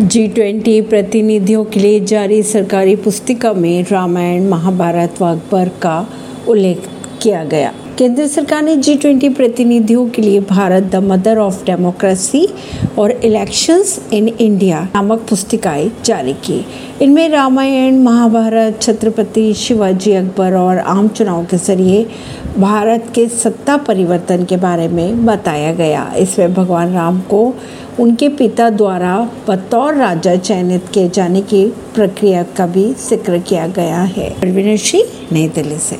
G twenty प्रतिनिधियों के लिए जारी सरकारी पुस्तिका में रामायण, महाभारत व अकबर का उल्लेख किया गया। केंद्र सरकार ने जी ट्वेंटी प्रतिनिधियों के लिए Bharat the mother of democracy और इलेक्शंस इन इंडिया नामक पुस्तिकाएँ जारी की। इनमें रामायण, महाभारत, छत्रपति शिवाजी अकबर और आम चुनाव के ज़रिए भारत के सत्ता परिवर्तन के बारे में बताया गया। इसमें भगवान राम को उनके पिता द्वारा बतौर राजा चयनित किए जाने की प्रक्रिया का भी ज़िक्र किया गया है। नई दिल्ली से।